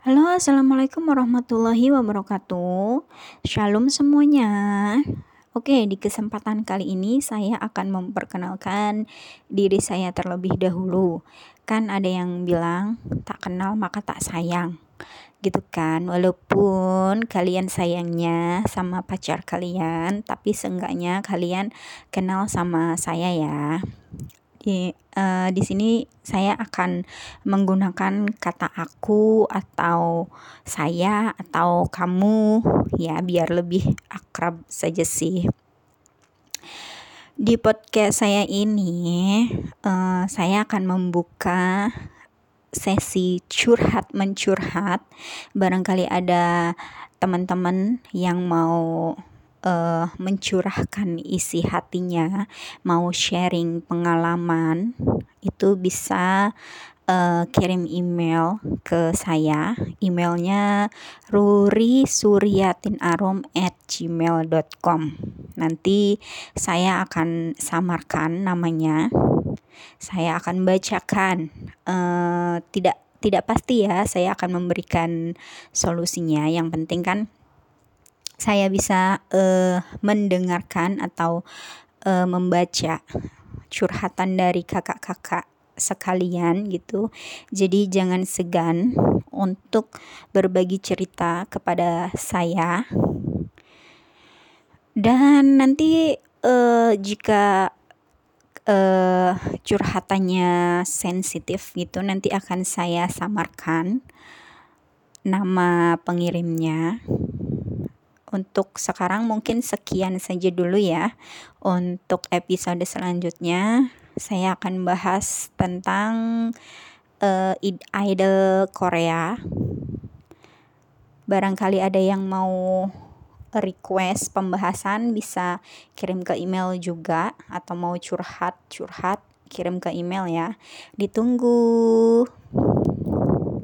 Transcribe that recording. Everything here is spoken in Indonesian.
Halo, assalamualaikum warahmatullahi wabarakatuh. Shalom semuanya. Oke, di kesempatan kali ini saya akan memperkenalkan diri saya terlebih dahulu. Kan ada yang bilang, tak kenal maka tak sayang. Gitu kan, walaupun kalian sayangnya sama pacar kalian, tapi seenggaknya kalian kenal sama saya ya di uh, di sini saya akan menggunakan kata aku atau saya atau kamu ya biar lebih akrab saja sih. Di podcast saya ini uh, saya akan membuka sesi curhat mencurhat. Barangkali ada teman-teman yang mau uh, mencurahkan isi hatinya, mau sharing pengalaman, itu bisa uh, kirim email ke saya. Emailnya rurisuriyatinarum@gmail.com. Nanti saya akan samarkan namanya. Saya akan bacakan. Uh, tidak tidak pasti ya, saya akan memberikan solusinya. Yang penting kan saya bisa uh, mendengarkan atau uh, membaca curhatan dari kakak-kakak sekalian gitu. Jadi jangan segan untuk berbagi cerita kepada saya. Dan nanti uh, jika uh, curhatannya sensitif gitu nanti akan saya samarkan nama pengirimnya untuk sekarang mungkin sekian saja dulu ya. Untuk episode selanjutnya saya akan bahas tentang uh, idol Korea. Barangkali ada yang mau request pembahasan bisa kirim ke email juga atau mau curhat-curhat kirim ke email ya. Ditunggu.